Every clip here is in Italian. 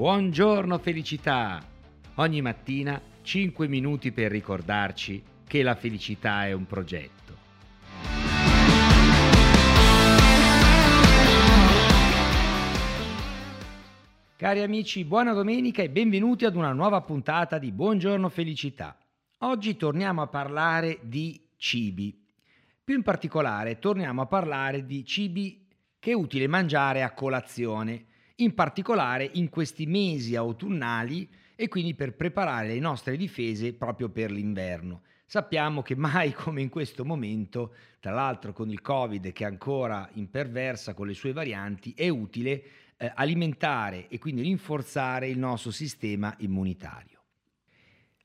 Buongiorno felicità! Ogni mattina 5 minuti per ricordarci che la felicità è un progetto. Cari amici, buona domenica e benvenuti ad una nuova puntata di Buongiorno felicità. Oggi torniamo a parlare di cibi. Più in particolare torniamo a parlare di cibi che è utile mangiare a colazione, in particolare in questi mesi autunnali e quindi per preparare le nostre difese proprio per l'inverno. Sappiamo che mai come in questo momento, tra l'altro con il Covid che è ancora imperversa con le sue varianti, è utile eh, alimentare e quindi rinforzare il nostro sistema immunitario.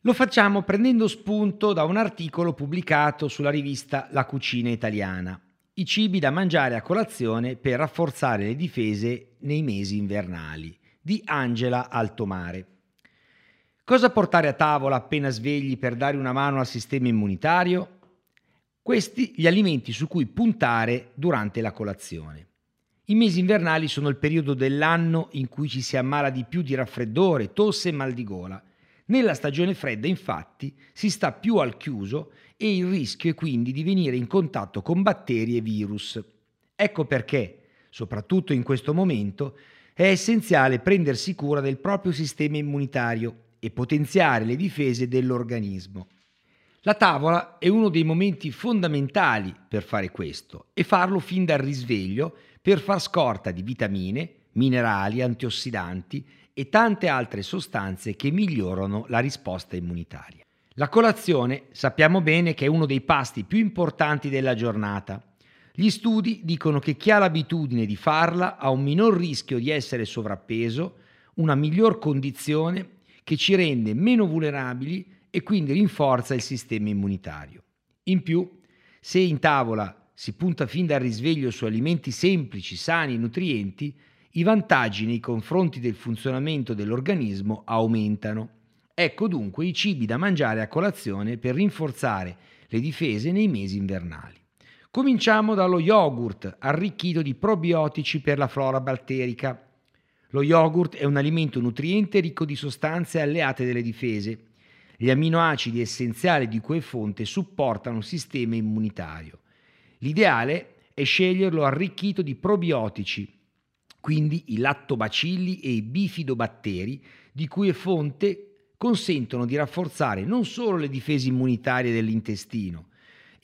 Lo facciamo prendendo spunto da un articolo pubblicato sulla rivista La Cucina Italiana i cibi da mangiare a colazione per rafforzare le difese nei mesi invernali di Angela Altomare. Cosa portare a tavola appena svegli per dare una mano al sistema immunitario? Questi gli alimenti su cui puntare durante la colazione. I mesi invernali sono il periodo dell'anno in cui ci si ammala di più di raffreddore, tosse e mal di gola. Nella stagione fredda, infatti, si sta più al chiuso e il rischio è quindi di venire in contatto con batteri e virus. Ecco perché, soprattutto in questo momento, è essenziale prendersi cura del proprio sistema immunitario e potenziare le difese dell'organismo. La tavola è uno dei momenti fondamentali per fare questo e farlo fin dal risveglio per far scorta di vitamine, minerali, antiossidanti e tante altre sostanze che migliorano la risposta immunitaria. La colazione sappiamo bene che è uno dei pasti più importanti della giornata. Gli studi dicono che chi ha l'abitudine di farla ha un minor rischio di essere sovrappeso, una miglior condizione che ci rende meno vulnerabili e quindi rinforza il sistema immunitario. In più, se in tavola si punta fin dal risveglio su alimenti semplici, sani e nutrienti, i vantaggi nei confronti del funzionamento dell'organismo aumentano. Ecco dunque i cibi da mangiare a colazione per rinforzare le difese nei mesi invernali. Cominciamo dallo yogurt arricchito di probiotici per la flora batterica. Lo yogurt è un alimento nutriente ricco di sostanze alleate delle difese. Gli aminoacidi essenziali di cui è fonte supportano il sistema immunitario. L'ideale è sceglierlo arricchito di probiotici, quindi i lattobacilli e i bifidobatteri di cui è fonte consentono di rafforzare non solo le difese immunitarie dell'intestino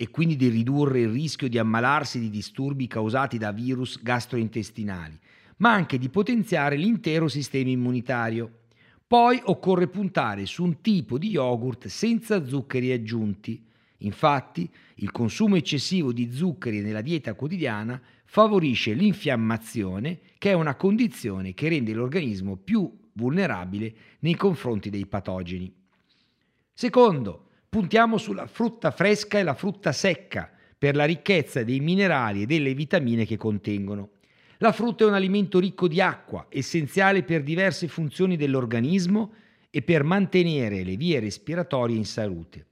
e quindi di ridurre il rischio di ammalarsi di disturbi causati da virus gastrointestinali, ma anche di potenziare l'intero sistema immunitario. Poi occorre puntare su un tipo di yogurt senza zuccheri aggiunti. Infatti, il consumo eccessivo di zuccheri nella dieta quotidiana favorisce l'infiammazione, che è una condizione che rende l'organismo più vulnerabile nei confronti dei patogeni. Secondo, puntiamo sulla frutta fresca e la frutta secca per la ricchezza dei minerali e delle vitamine che contengono. La frutta è un alimento ricco di acqua, essenziale per diverse funzioni dell'organismo e per mantenere le vie respiratorie in salute.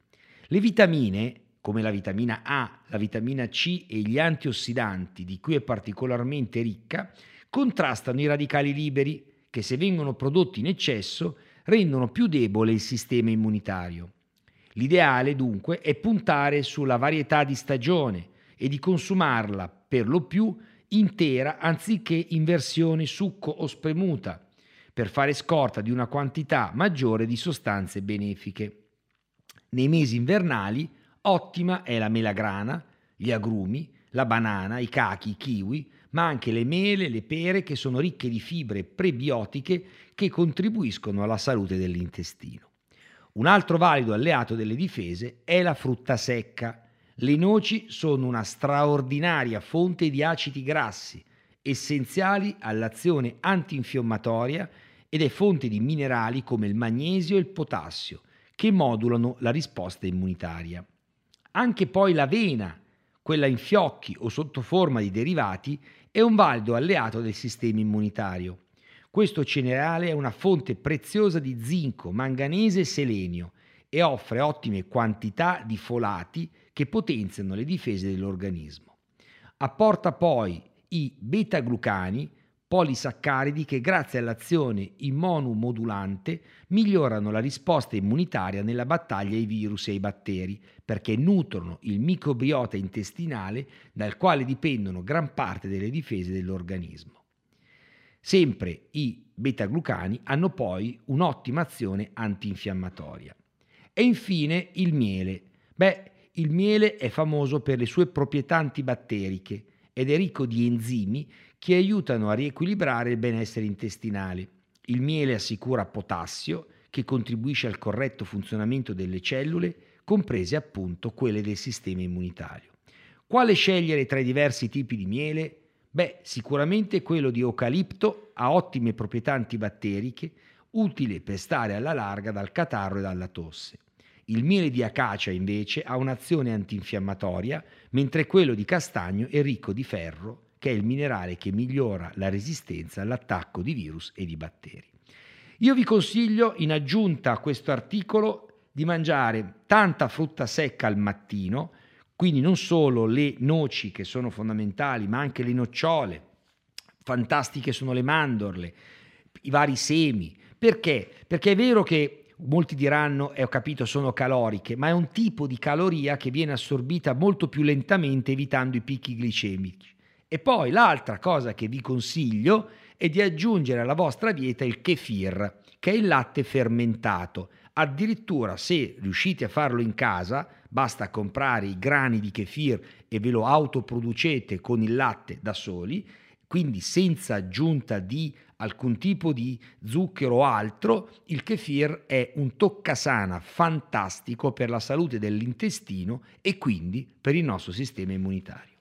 Le vitamine, come la vitamina A, la vitamina C e gli antiossidanti, di cui è particolarmente ricca, contrastano i radicali liberi, che se vengono prodotti in eccesso rendono più debole il sistema immunitario. L'ideale dunque è puntare sulla varietà di stagione e di consumarla per lo più intera anziché in versione succo o spremuta, per fare scorta di una quantità maggiore di sostanze benefiche. Nei mesi invernali ottima è la melagrana, gli agrumi, la banana, i cachi, i kiwi, ma anche le mele, le pere che sono ricche di fibre prebiotiche che contribuiscono alla salute dell'intestino. Un altro valido alleato delle difese è la frutta secca. Le noci sono una straordinaria fonte di acidi grassi, essenziali all'azione antinfiammatoria ed è fonte di minerali come il magnesio e il potassio, che modulano la risposta immunitaria. Anche poi l'avena, quella in fiocchi o sotto forma di derivati, è un valido alleato del sistema immunitario. Questo cereale è una fonte preziosa di zinco, manganese e selenio e offre ottime quantità di folati che potenziano le difese dell'organismo. Apporta poi i beta-glucani, polisaccaridi che grazie all'azione immunomodulante migliorano la risposta immunitaria nella battaglia ai virus e ai batteri, perché nutrono il microbiota intestinale dal quale dipendono gran parte delle difese dell'organismo. Sempre i beta-glucani hanno poi un'ottima azione antinfiammatoria. E infine il miele. Beh, il miele è famoso per le sue proprietà antibatteriche ed è ricco di enzimi che aiutano a riequilibrare il benessere intestinale. Il miele assicura potassio che contribuisce al corretto funzionamento delle cellule, comprese appunto quelle del sistema immunitario. Quale scegliere tra i diversi tipi di miele? Beh, sicuramente quello di eucalipto ha ottime proprietà antibatteriche, utile per stare alla larga dal catarro e dalla tosse. Il miele di acacia invece ha un'azione antinfiammatoria, mentre quello di castagno è ricco di ferro, che è il minerale che migliora la resistenza all'attacco di virus e di batteri. Io vi consiglio, in aggiunta a questo articolo, di mangiare tanta frutta secca al mattino, quindi non solo le noci che sono fondamentali, ma anche le nocciole, fantastiche sono le mandorle, i vari semi. Perché? Perché è vero che molti diranno, e eh, ho capito, sono caloriche, ma è un tipo di caloria che viene assorbita molto più lentamente evitando i picchi glicemici. E poi l'altra cosa che vi consiglio è di aggiungere alla vostra dieta il kefir, che è il latte fermentato. Addirittura se riuscite a farlo in casa, basta comprare i grani di kefir e ve lo autoproducete con il latte da soli, quindi senza aggiunta di alcun tipo di zucchero o altro, il kefir è un toccasana fantastico per la salute dell'intestino e quindi per il nostro sistema immunitario.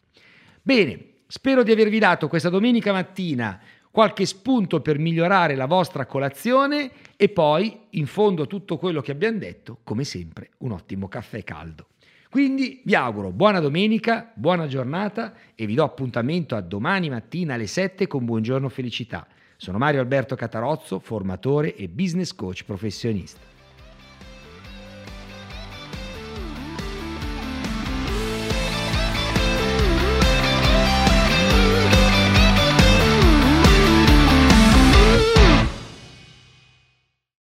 Bene, spero di avervi dato questa domenica mattina qualche spunto per migliorare la vostra colazione e poi, in fondo a tutto quello che abbiamo detto, come sempre, un ottimo caffè caldo. Quindi vi auguro buona domenica, buona giornata e vi do appuntamento a domani mattina alle 7 con Buongiorno Felicità. Sono Mario Alberto Catarozzo, formatore e business coach professionista.